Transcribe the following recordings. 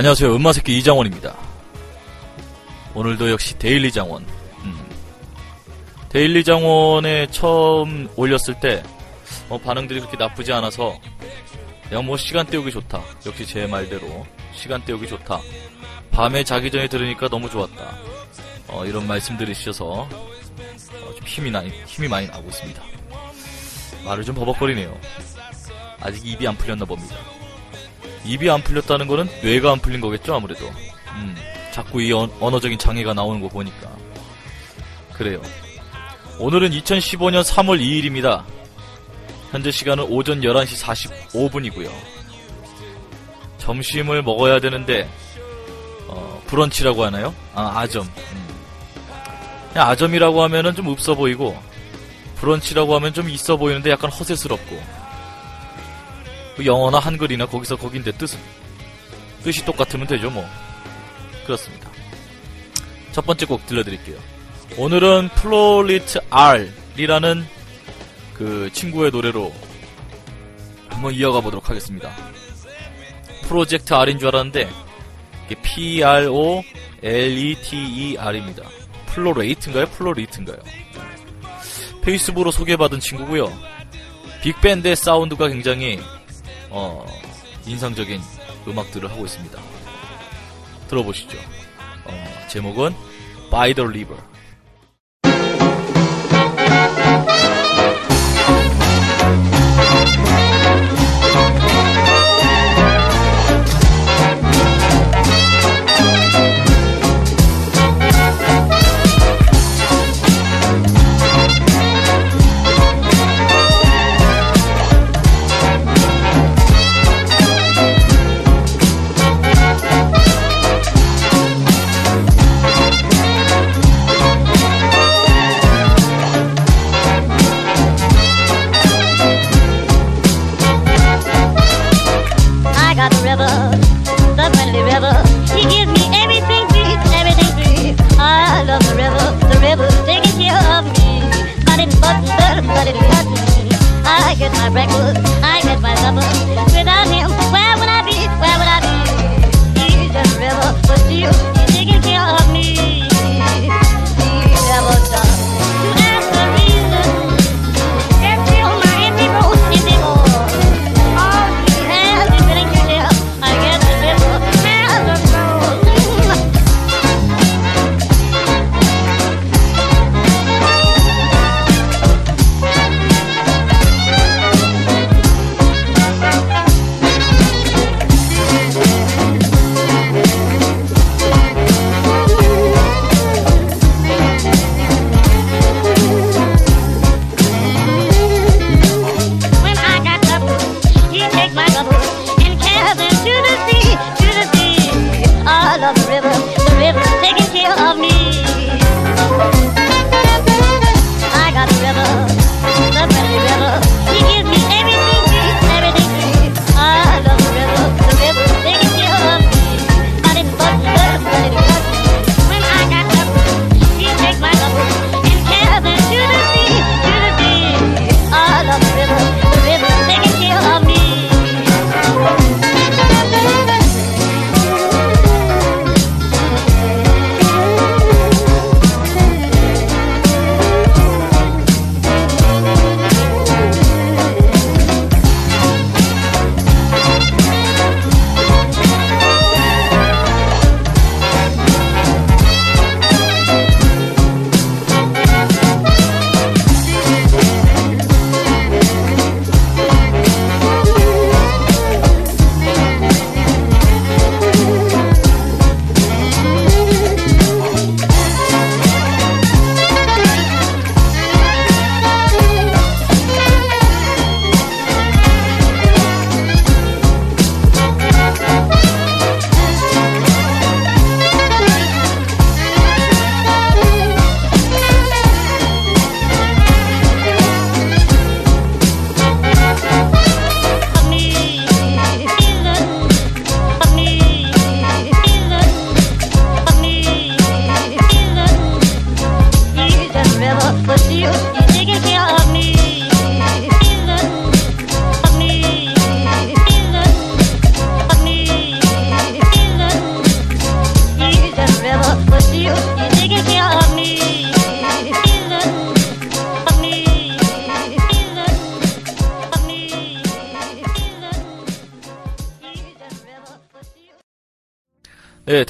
안녕하세요. 음마새끼 이장원입니다. 오늘도 역시 데일리 장원. 음. 데일리 장원에 처음 올렸을 때 어, 반응들이 그렇게 나쁘지 않아서 그냥 뭐 시간 때우기 좋다. 역시 제 말대로 시간 때우기 좋다. 밤에 자기 전에 들으니까 너무 좋았다. 어, 이런 말씀들이 주셔서 어, 좀 힘이 나 힘이 많이 나고 있습니다. 말을 좀 버벅거리네요. 아직 입이 안 풀렸나 봅니다. 입이 안 풀렸다는 거는 뇌가 안 풀린 거겠죠, 아무래도. 음, 자꾸 이 언, 언어적인 장애가 나오는 거 보니까. 그래요. 오늘은 2015년 3월 2일입니다. 현재 시간은 오전 11시 45분이고요. 점심을 먹어야 되는데, 어, 브런치라고 하나요? 아, 아점. 음. 그냥 아점이라고 하면은 좀 없어 보이고, 브런치라고 하면 좀 있어 보이는데 약간 허세스럽고, 그 영어나 한글이나 거기서 거긴데 뜻은 뜻이 똑같으면 되죠 뭐. 그렇습니다. 첫 번째 곡 들려드릴게요. 오늘은 ProleteR이라는 그 친구의 노래로 한번 이어가 보도록 하겠습니다. 프로젝트 R인 줄 알았는데 이게 P-R-O-L-E-T-E-R입니다. 플로레이트인가요? 플로리트인가요? 페이스북으로 소개받은 친구고요. 빅밴드의 사운드가 굉장히 어, 인상적인 음악들을 하고 있습니다. 들어보시죠. 어, 제목은 By the River.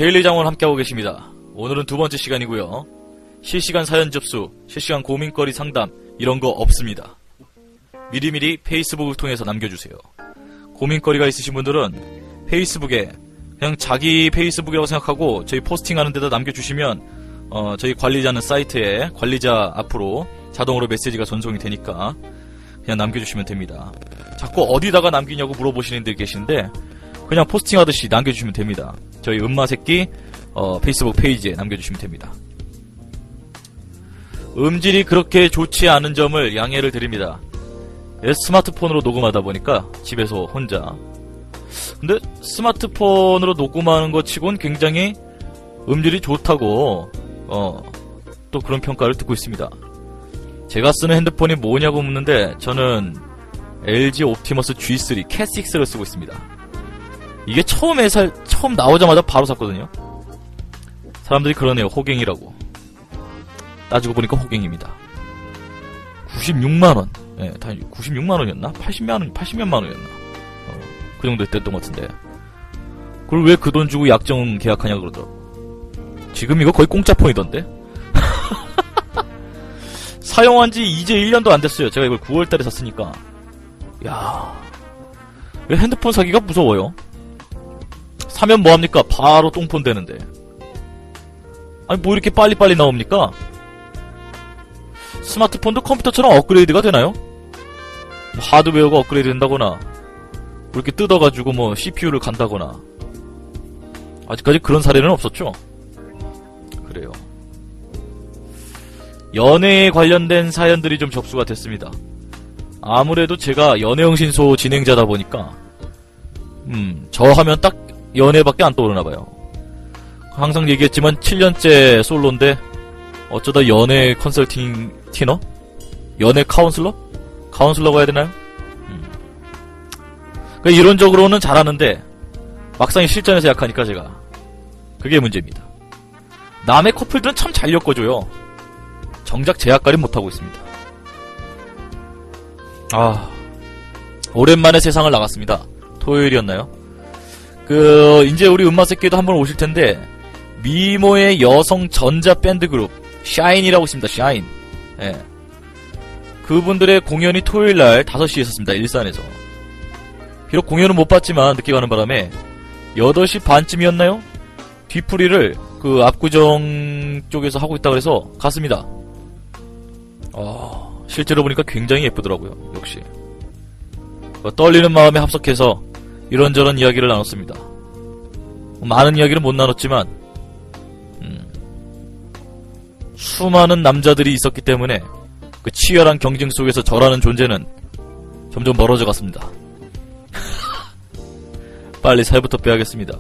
데일리 장원 함께하고 계십니다. 오늘은 두 번째 시간이고요. 실시간 사연 접수, 실시간 고민거리 상담, 이런 거 없습니다. 미리미리 페이스북을 통해서 남겨주세요. 고민거리가 있으신 분들은 페이스북에 그냥 자기 페이스북이라고 생각하고 저희 포스팅하는 데다 남겨주시면 어, 저희 관리자는 사이트에 관리자 앞으로 자동으로 메시지가 전송이 되니까 그냥 남겨주시면 됩니다. 자꾸 어디다가 남기냐고 물어보시는 분 계시는데 그냥 포스팅 하듯이 남겨주시면 됩니다. 저희 음마새끼 어, 페이스북 페이지에 남겨주시면 됩니다. 음질이 그렇게 좋지 않은 점을 양해를 드립니다. 예, 스마트폰으로 녹음하다 보니까 집에서 혼자. 근데 스마트폰으로 녹음하는 것 치곤 굉장히 음질이 좋다고 어, 또 그런 평가를 듣고 있습니다. 제가 쓰는 핸드폰이 뭐냐고 묻는데 저는 LG 옵티머스 G3 cat6를 쓰고 있습니다. 이게 처음에 살 처음 나오자마자 바로 샀거든요. 사람들이 그러네요. 호갱이라고. 따지고 보니까 호갱입니다. 96만 원. 예, 다 96만 원이었나? 80만 원, 80몇만 원이었나? 어, 그 정도 됐던 것 같은데. 그걸 왜 그 돈 주고 약정 계약하냐 그러더라고. 지금 이거 거의 공짜 폰이던데? 사용한 지 이제 1년도 안 됐어요. 제가 이걸 9월 달에 샀으니까. 야. 왜 핸드폰 사기가 무서워요? 사면 뭐합니까? 바로 똥폰 되는데. 아니, 뭐 이렇게 빨리빨리 나옵니까? 스마트폰도 컴퓨터처럼 업그레이드가 되나요? 뭐 하드웨어가 업그레이드 된다거나, 뭐 이렇게 뜯어가지고 뭐 CPU를 간다거나. 아직까지 그런 사례는 없었죠? 그래요. 연애에 관련된 사연들이 좀 접수가 됐습니다. 아무래도 제가 연애영신소 진행자다 보니까, 음, 저 하면 딱 연애밖에 안 떠오르나 봐요. 항상 얘기했지만 7년째 솔로인데 어쩌다 연애 컨설팅 티너? 연애 카운슬러? 카운슬러가 해야 되나요? 음. 그 이론적으로는 잘하는데 막상 실전에서 약하니까 제가 그게 문제입니다. 남의 커플들은 참 잘 엮어줘요. 정작 제 역할은 못하고 있습니다. 아 오랜만에 세상을 나갔습니다. 토요일이었나요? 그 이제 우리 음마새끼도 한번 오실 텐데 미모의 여성 전자 밴드 그룹 샤인이라고 있습니다. 샤인. 예. 그분들의 공연이 토요일 날 5시에 있었습니다. 일산에서. 비록 공연은 못 봤지만 늦게 가는 바람에 8시 반쯤이었나요? 뒤풀이를 그 압구정 쪽에서 하고 있다고 해서 갔습니다. 어, 실제로 보니까 굉장히 예쁘더라고요. 역시. 어, 떨리는 마음에 합석해서 이런저런 이야기를 나눴습니다. 많은 이야기를 못 나눴지만 음, 수많은 남자들이 있었기 때문에 그 치열한 경쟁 속에서 저라는 존재는 점점 멀어져 갔습니다. 빨리 살부터 빼야겠습니다.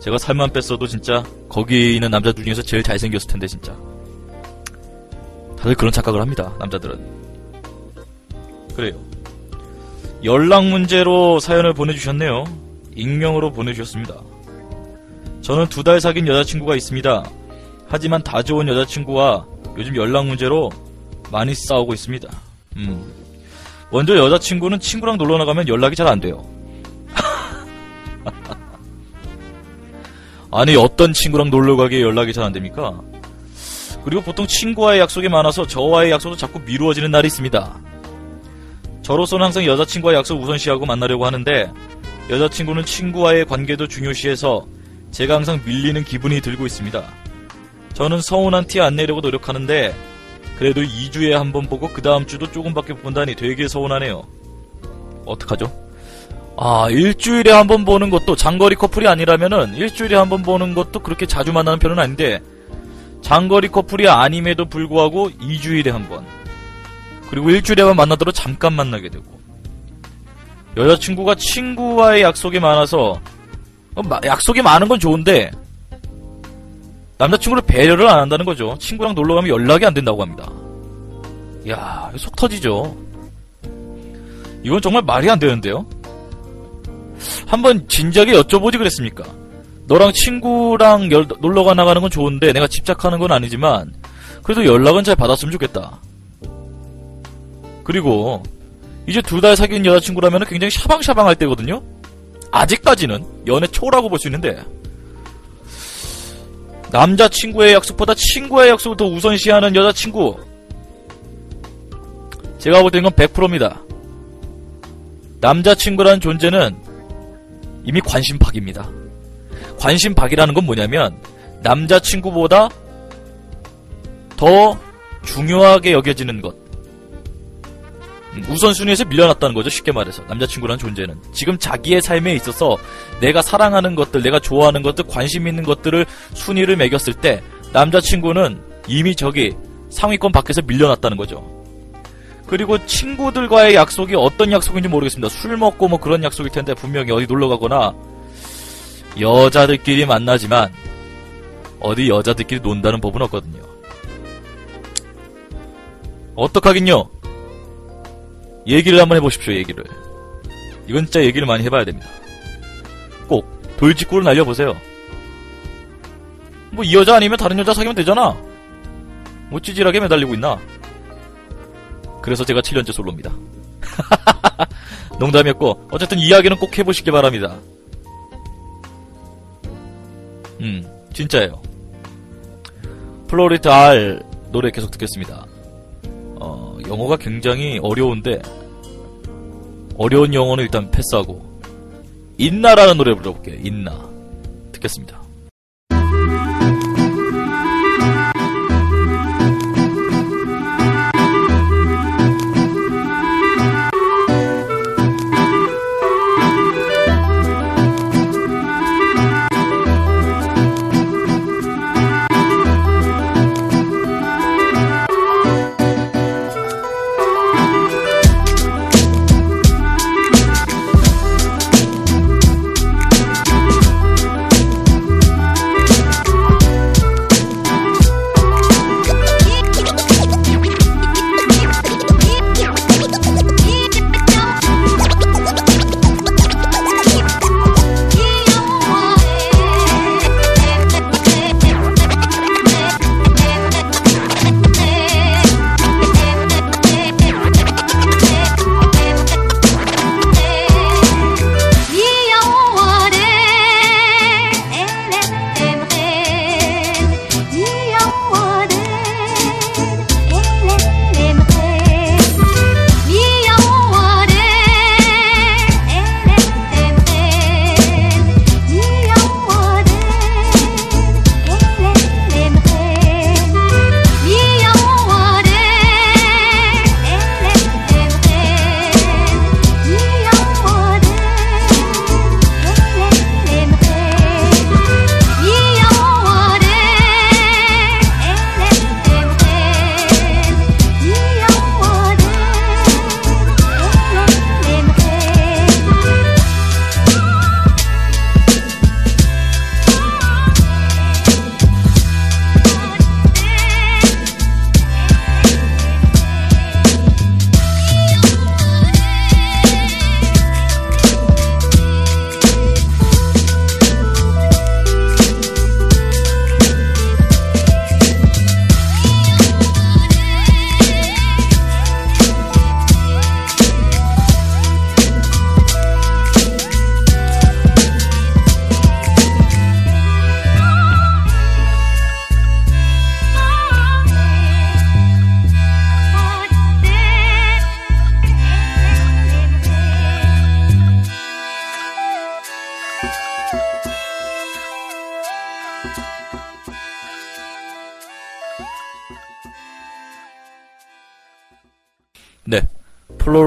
제가 살만 뺐어도 진짜 거기 있는 남자들 중에서 제일 잘생겼을 텐데 진짜. 다들 그런 착각을 합니다. 남자들은. 그래요. 연락 문제로 사연을 보내주셨네요. 익명으로 보내주셨습니다. 저는 두 달 사귄 여자친구가 있습니다. 하지만 다 좋은 여자친구와 요즘 연락 문제로 많이 싸우고 있습니다. 음. 먼저 여자친구는 친구랑 놀러 나가면 연락이 잘 안 돼요. 아니 어떤 친구랑 놀러 가기에 연락이 잘 안 됩니까? 그리고 보통 친구와의 약속이 많아서 저와의 약속도 자꾸 미루어지는 날이 있습니다. 저로서는 항상 여자친구와 약속 우선시하고 만나려고 하는데 여자친구는 친구와의 관계도 중요시해서 제가 항상 밀리는 기분이 들고 있습니다. 저는 서운한 티 안 내려고 노력하는데 그래도 2주에 한 번 보고 그 다음 주도 조금밖에 본다니 되게 서운하네요. 어떡하죠? 아, 일주일에 한 번 보는 것도 장거리 커플이 아니라면은 일주일에 한 번 보는 것도 그렇게 자주 만나는 편은 아닌데 장거리 커플이 아님에도 불구하고 2주일에 한 번. 그리고 일주일에 한번 만나더라도 잠깐 만나게 되고. 여자친구가 친구와의 약속이 많아서 어, 마- 약속이 많은 건 좋은데 남자친구를 배려를 안 한다는 거죠. 친구랑 놀러 가면 연락이 안 된다고 합니다. 이야, 속 터지죠. 이건 정말 말이 안 되는데요. 한번 진작에 여쭤보지 그랬습니까? 너랑 친구랑 열- 놀러가 나가는 건 좋은데 내가 집착하는 건 아니지만 그래도 연락은 잘 받았으면 좋겠다. 그리고 이제 두 달 사귄 여자친구라면 굉장히 샤방샤방할 때거든요. 아직까지는 연애 초라고 볼 수 있는데 남자친구의 약속보다 친구의 약속을 더 우선시하는 여자친구. 제가 볼때 이건 100%입니다. 남자친구라는 존재는 이미 관심박입니다. 관심박이라는 건 뭐냐면 남자친구보다 더 중요하게 여겨지는 것. 음, 우선순위에서 밀려났다는 거죠. 쉽게 말해서 남자친구라는 존재는 지금 자기의 삶에 있어서 내가 사랑하는 것들, 내가 좋아하는 것들, 관심 있는 것들을 순위를 매겼을 때 남자친구는 이미 저기 상위권 밖에서 밀려났다는 거죠. 그리고 친구들과의 약속이 어떤 약속인지 모르겠습니다. 술 먹고 뭐 그런 약속일 텐데 분명히 어디 놀러 가거나 여자들끼리 만나지만 어디 여자들끼리 논다는 법은 없거든요. 어떡하긴요. 얘기를 한번 해보십시오, 얘기를. 이건 진짜 얘기를 많이 해봐야 됩니다. 꼭 돌직구를 날려보세요. 뭐 이 여자 아니면 다른 여자 사귀면 되잖아. 뭐 찌질하게 매달리고 있나? 그래서 제가 7년째 솔로입니다. 농담이었고 어쨌든 이야기는 꼭 해보시기 바랍니다. 음, 진짜예요. ProleteR 노래 계속 듣겠습니다. 어, 영어가 굉장히 어려운데 어려운 영어는 일단 패스하고 인나라는 노래 불러볼게요. 인나 듣겠습니다.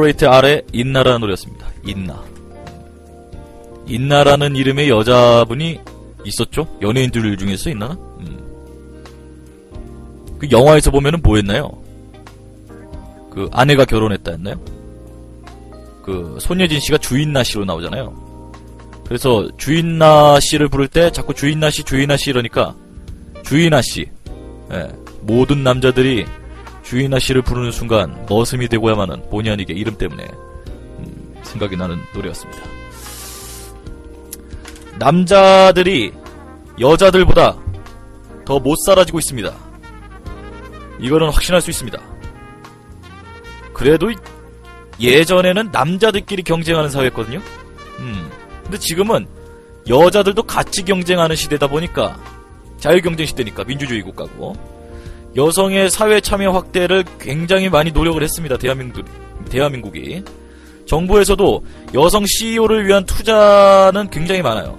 플로레이트 아래 인나라는 노래였습니다. 인나. 인나라는 이름의 여자분이 있었죠? 연예인들 중에서 있나? 음. 그 영화에서 보면은 뭐 했나요? 그 아내가 결혼했다 했나요? 그 손예진 씨가 주인나 씨로 나오잖아요. 그래서 주인나 씨를 부를 때 자꾸 주인나 씨, 주인나 씨 이러니까 주인나 씨. 예, 모든 남자들이 주인나 씨를 부르는 순간 머슴이 되고야만은 본의 아니게 이름 때문에 음, 생각이 나는 노래였습니다. 남자들이 여자들보다 더 못 살아지고 있습니다. 이거는 확신할 수 있습니다. 그래도 예전에는 남자들끼리 경쟁하는 사회였거든요. 음. 근데 지금은 여자들도 같이 경쟁하는 시대다 보니까 자유경쟁 시대니까 민주주의 국가고 여성의 사회 참여 확대를 굉장히 많이 노력을 했습니다. 대한민국 대한민국이 정부에서도 여성 CEO를 위한 투자는 굉장히 많아요.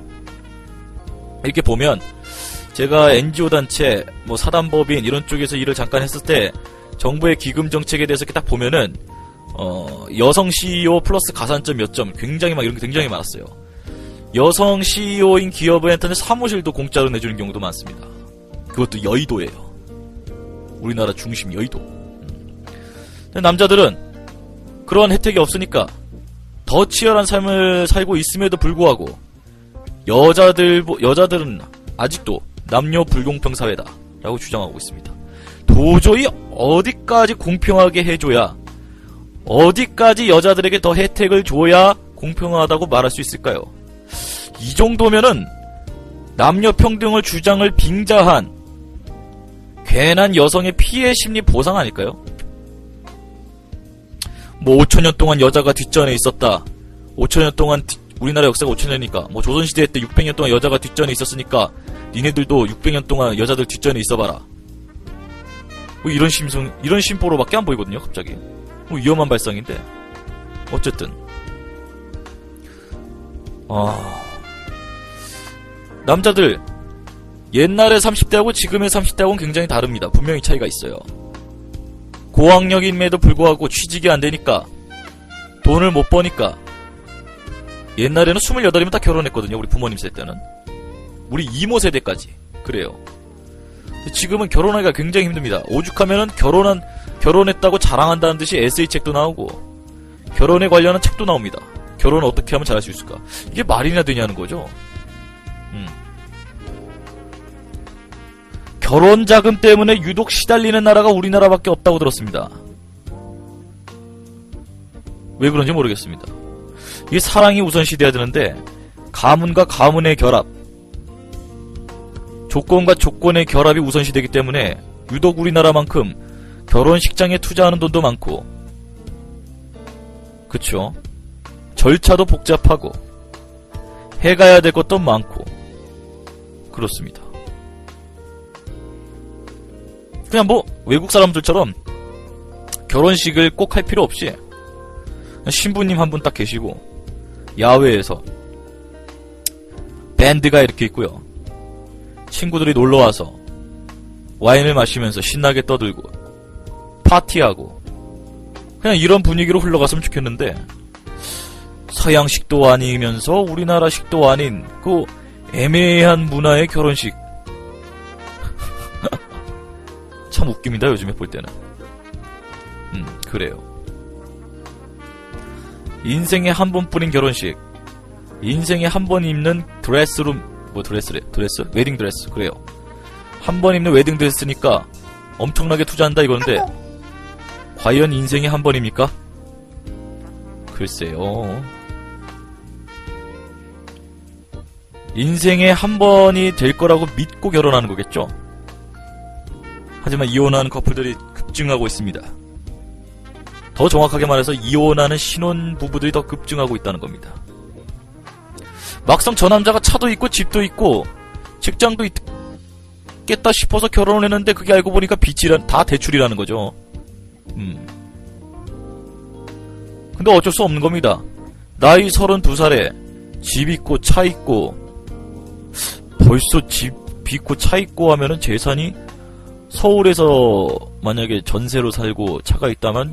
이렇게 보면 제가 NGO 단체, 뭐 사단법인 이런 쪽에서 일을 잠깐 했을 때 정부의 기금 정책에 대해서 이렇게 딱 보면은 어, 여성 CEO 플러스 가산점 몇 점 굉장히 막 이런 게 굉장히 많았어요. 여성 CEO인 기업한테는 사무실도 공짜로 내주는 경우도 많습니다. 그것도 여의도예요. 우리나라 중심 여의도. 남자들은 그런 혜택이 없으니까 더 치열한 삶을 살고 있음에도 불구하고 여자들 여자들은 아직도 남녀 불공평 사회다라고 주장하고 있습니다. 도저히 어디까지 공평하게 해줘야 어디까지 여자들에게 더 혜택을 줘야 공평하다고 말할 수 있을까요? 이 정도면은 남녀 평등을 주장을 빙자한 괜한 여성의 피해 심리 보상 아닐까요? 뭐 5천년 동안 여자가 뒷전에 있었다. 5천년 동안 뒤- 우리나라 역사가 5천년이니까 뭐 조선시대 때 600년 동안 여자가 뒷전에 있었으니까 니네들도 600년 동안 여자들 뒷전에 있어봐라. 뭐 이런 심성, 이런 심보로밖에 안 보이거든요, 갑자기. 뭐 위험한 발상인데. 어쨌든. 아. 남자들, 옛날의 30대하고 지금의 30대하고는 굉장히 다릅니다. 분명히 차이가 있어요. 고학력임에도 불구하고 취직이 안 되니까, 돈을 못 버니까, 옛날에는 28이면 딱 결혼했거든요, 우리 부모님 세대 때는. 우리 이모 세대까지. 그래요. 지금은 결혼하기가 굉장히 힘듭니다. 오죽하면은 결혼한, 결혼했다고 자랑한다는 듯이 에세이 책도 나오고, 결혼에 관련한 책도 나옵니다. 결혼을 어떻게 하면 잘할 수 있을까? 이게 말이나 되냐는 거죠. 결혼 자금 때문에 유독 시달리는 나라가 우리나라밖에 없다고 들었습니다. 왜 그런지 모르겠습니다. 이게 사랑이 우선시 돼야 되는데 가문과 가문의 결합, 조건과 조건의 결합이 우선시 되기 때문에 유독 우리나라만큼 결혼식장에 투자하는 돈도 많고, 그쵸? 절차도 복잡하고, 해가야 될 것도 많고, 그렇습니다. 그냥 뭐, 외국 사람들처럼 결혼식을 꼭 할 필요 없이, 신부님 한 분 딱 계시고, 야외에서, 밴드가 이렇게 있고요. 친구들이 놀러 와서, 와인을 마시면서 신나게 떠들고, 파티하고, 그냥 이런 분위기로 흘러갔으면 좋겠는데, 서양식도 아니면서 우리나라식도 아닌 그 애매한 문화의 결혼식. 참 웃깁니다, 요즘에 볼 때는. 음, 그래요. 인생에 한 번뿐인 결혼식. 인생에 한 번 입는 드레스룸, 뭐 드레스래? 드레스? 웨딩 드레스. 그래요. 한 번 입는 웨딩 드레스니까 엄청나게 투자한다 이건데, 과연 인생에 한 번입니까? 글쎄요. 인생에 한 번이 될 거라고 믿고 결혼하는 거겠죠? 하지만 이혼한 커플들이 급증하고 있습니다. 더 정확하게 말해서 이혼하는 신혼 부부들이 더 급증하고 있다는 겁니다. 막상 저 남자가 차도 있고 집도 있고 직장도 있겠다 싶어서 결혼을 했는데 그게 알고 보니까 빚이란 다 대출이라는 거죠. 음. 근데 어쩔 수 없는 겁니다. 나이 32살에 집 있고 차 있고 벌써 집 있고 차 있고 하면은 재산이 서울에서 만약에 전세로 살고 차가 있다면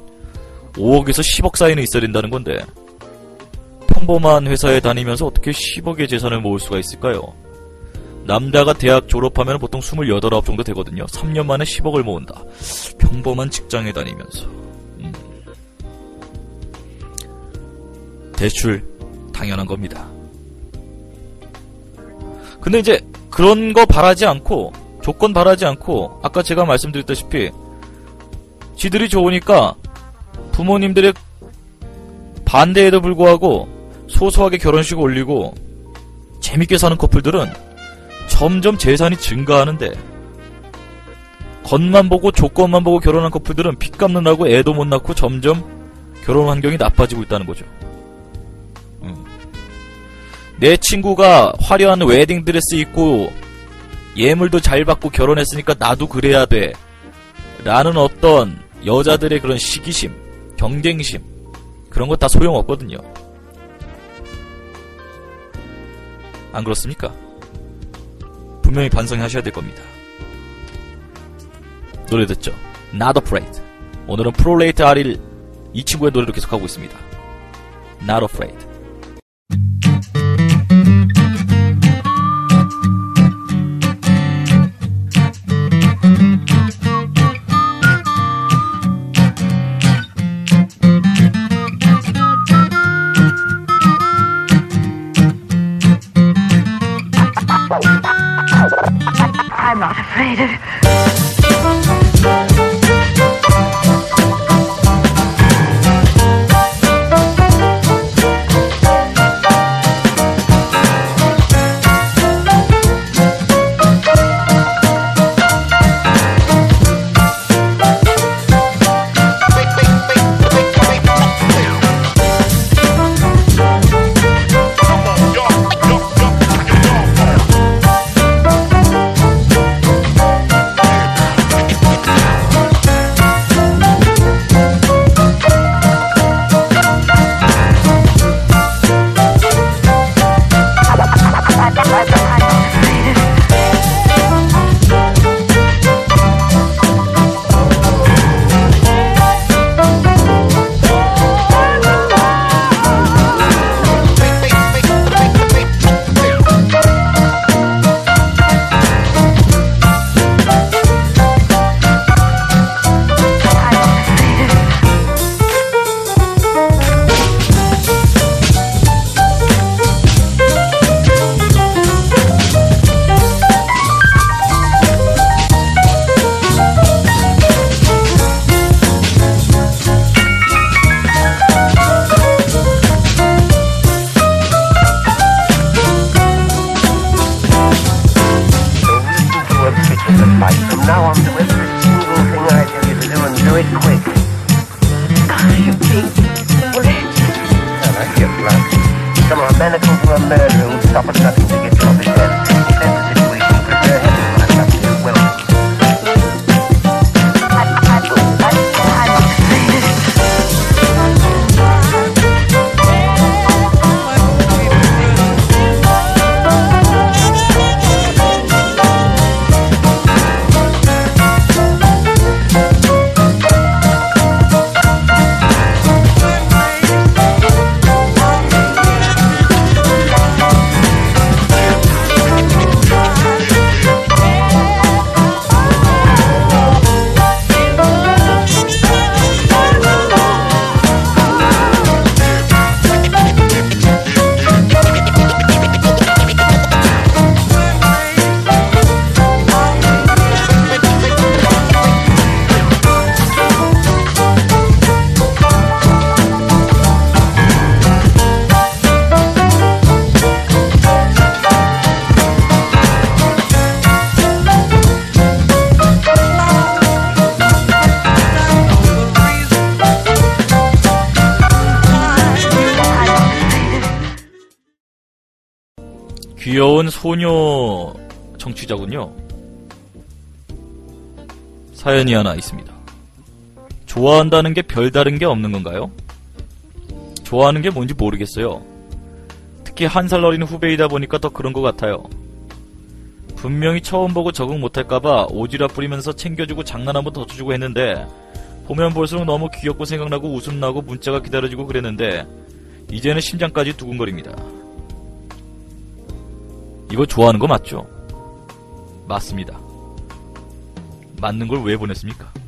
5억에서 10억 사이는 있어야 된다는 건데 평범한 회사에 다니면서 어떻게 10억의 재산을 모을 수가 있을까요? 남자가 대학 졸업하면 보통 28, 9 정도 되거든요. 3년 만에 10억을 모은다. 평범한 직장에 다니면서. 음. 대출 당연한 겁니다. 근데 이제 그런 거 바라지 않고 조건 바라지 않고 아까 제가 말씀드렸다시피 지들이 좋으니까 부모님들의 반대에도 불구하고 소소하게 결혼식 올리고 재밌게 사는 커플들은 점점 재산이 증가하는데 겉만 보고 조건만 보고 결혼한 커플들은 빚 갚느라고 애도 못 낳고 점점 결혼 환경이 나빠지고 있다는 거죠. 음. 내 친구가 화려한 웨딩 드레스 입고 예물도 잘 받고 결혼했으니까 나도 그래야 돼. 라는 어떤 여자들의 그런 시기심, 경쟁심, 그런 거다 소용없거든요. 안 그렇습니까? 분명히 반성하셔야 될 겁니다. 노래 듣죠. Not Afraid. 오늘은 프롤레이트 아릴 이 친구의 노래로 계속하고 있습니다. Not Afraid. I'm not afraid. From 소녀 청취자군요. 사연이 하나 있습니다. 좋아한다는 게 별다른 게 없는 건가요? 좋아하는 게 뭔지 모르겠어요. 특히 한 살 어린 후배이다 보니까 더 그런 것 같아요. 분명히 처음 보고 적응 못할까봐 오지랖 부리면서 챙겨주고 장난 한번 더 주고 했는데 보면 볼수록 너무 귀엽고 생각나고 웃음 나고 문자가 기다려지고 그랬는데 이제는 심장까지 두근거립니다. 이거 좋아하는 거 맞죠? 맞습니다. 맞는 걸 왜 보냈습니까?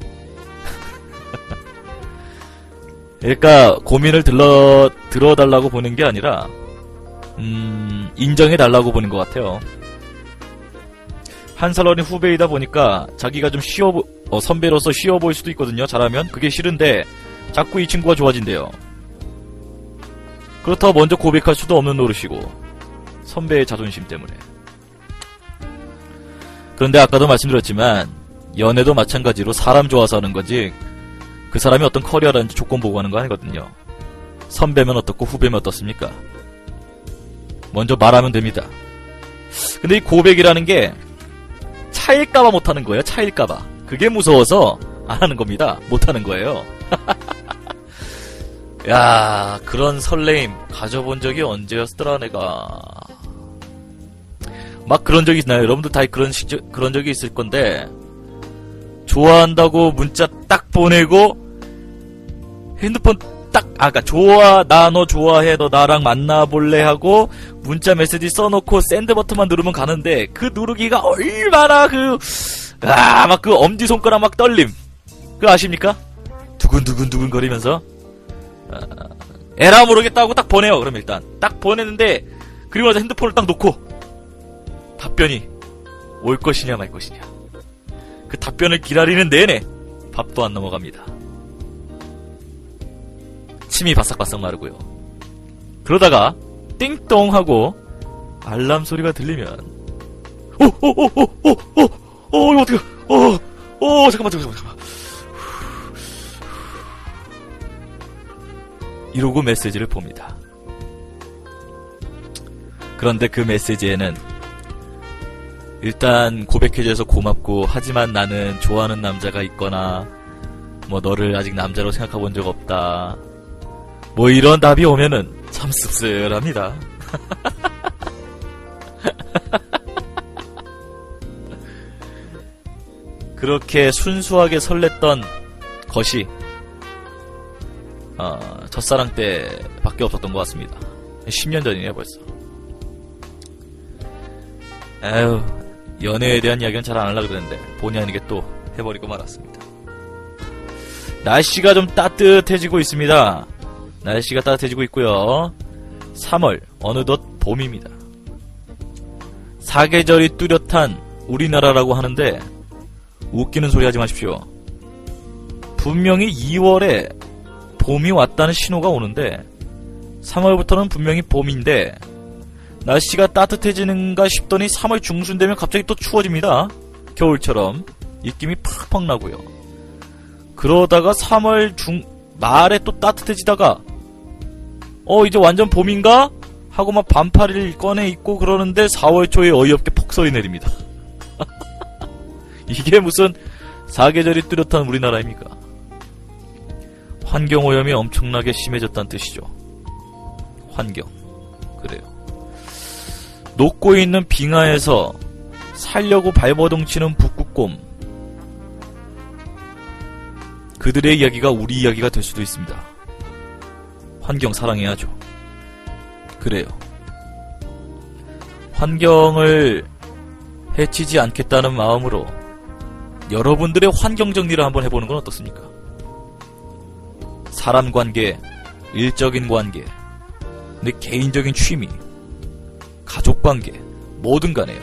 그러니까 고민을 들러 들어달라고 보낸 게 아니라 음, 인정해 달라고 보낸 것 같아요. 한살 어린 후배이다 보니까 자기가 좀 쉬워 보- 어, 선배로서 쉬워 보일 수도 있거든요. 잘하면 그게 싫은데 자꾸 이 친구가 좋아진대요. 그렇다고 먼저 고백할 수도 없는 노릇이고 선배의 자존심 때문에. 그런데 아까도 말씀드렸지만 연애도 마찬가지로 사람 좋아서 하는 거지 그 사람이 어떤 커리어라든지 조건 보고 하는 거 아니거든요. 선배면 어떻고 후배면 어떻습니까? 먼저 말하면 됩니다. 근데 이 고백이라는 게 차일까봐 못하는 거예요. 차일까봐. 그게 무서워서 안 하는 겁니다. 못하는 거예요. 야 그런 설레임 가져본 적이 언제였더라 내가. 막 그런 적이 있나요? 여러분들 다 그런 시, 그런 적이 있을 건데 좋아한다고 문자 딱 보내고 핸드폰 딱 아까 좋아 나 너 좋아해 너 나랑 만나볼래 하고 문자 메시지 써놓고 send 버튼만 누르면 가는데 그 누르기가 얼마나 그 아 막 그 엄지 손가락 막 떨림 그 아십니까? 두근두근 두근 거리면서 아, 에라 모르겠다 하고 딱 보내요 그럼 일단 딱 보냈는데 그리고 나서 핸드폰을 딱 놓고 답변이 올 것이냐 말 것이냐 그 답변을 기다리는 내내 밥도 안 넘어갑니다 침이 바싹바싹 마르고요. 그러다가 띵동 하고 알람 소리가 들리면 오오오오오오오 어, 어떡해 어어 잠깐만 잠깐만 잠깐만 이러고 메시지를 봅니다. 그런데 그 메시지에는 일단 고백해줘서 고맙고 하지만 나는 좋아하는 남자가 있거나 뭐 너를 아직 남자로 생각해 본 적 없다 뭐 이런 답이 오면은 참 씁쓸합니다. 그렇게 순수하게 설렜던 것이 어, 첫사랑 때밖에 없었던 것 같습니다. 10년 전이네요 벌써. 에휴 연애에 대한 이야기는 잘 안 하려고 그랬는데 본의 아니게 또 해버리고 말았습니다. 날씨가 좀 따뜻해지고 있습니다. 날씨가 따뜻해지고 있고요. 3월 어느덧 봄입니다. 사계절이 뚜렷한 우리나라라고 하는데 웃기는 소리 하지 마십시오. 분명히 2월에 봄이 왔다는 신호가 오는데 3월부터는 분명히 봄인데 날씨가 따뜻해지는가 싶더니 3월 중순 되면 갑자기 또 추워집니다. 겨울처럼 입김이 팍팍 나고요. 그러다가 3월 중 말에 또 따뜻해지다가 어 이제 완전 봄인가? 하고 막 반팔을 꺼내 입고 그러는데 4월 초에 어이없게 폭설이 내립니다. 이게 무슨 사계절이 뚜렷한 우리나라입니까? 환경오염이 엄청나게 심해졌다는 뜻이죠. 환경. 그래요. 녹고 있는 빙하에서 살려고 발버둥 치는 북극곰. 그들의 이야기가 우리 이야기가 될 수도 있습니다. 환경 사랑해야죠. 그래요. 환경을 해치지 않겠다는 마음으로 여러분들의 환경 정리를 한번 해보는 건 어떻습니까? 사람 관계, 일적인 관계, 내 개인적인 취미, 가족 관계, 뭐든 간에요.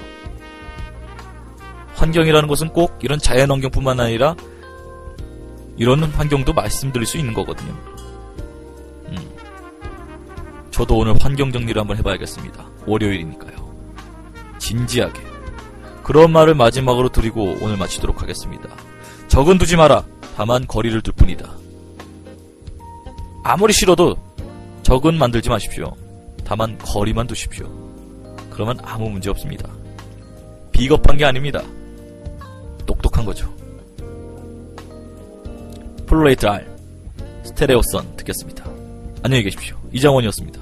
환경이라는 것은 꼭 이런 자연 환경뿐만 아니라 이런 환경도 말씀드릴 수 있는 거거든요. 음. 저도 오늘 환경 정리를 한번 해봐야겠습니다. 월요일이니까요. 진지하게. 그런 말을 마지막으로 드리고 오늘 마치도록 하겠습니다. 적은 두지 마라. 다만 거리를 둘 뿐이다. 아무리 싫어도 적은 만들지 마십시오. 다만 거리만 두십시오. 그러면 아무 문제 없습니다. 비겁한 게 아닙니다. 똑똑한 거죠. 플로레이트 R 스테레오선 듣겠습니다. 안녕히 계십시오. 이장원이었습니다.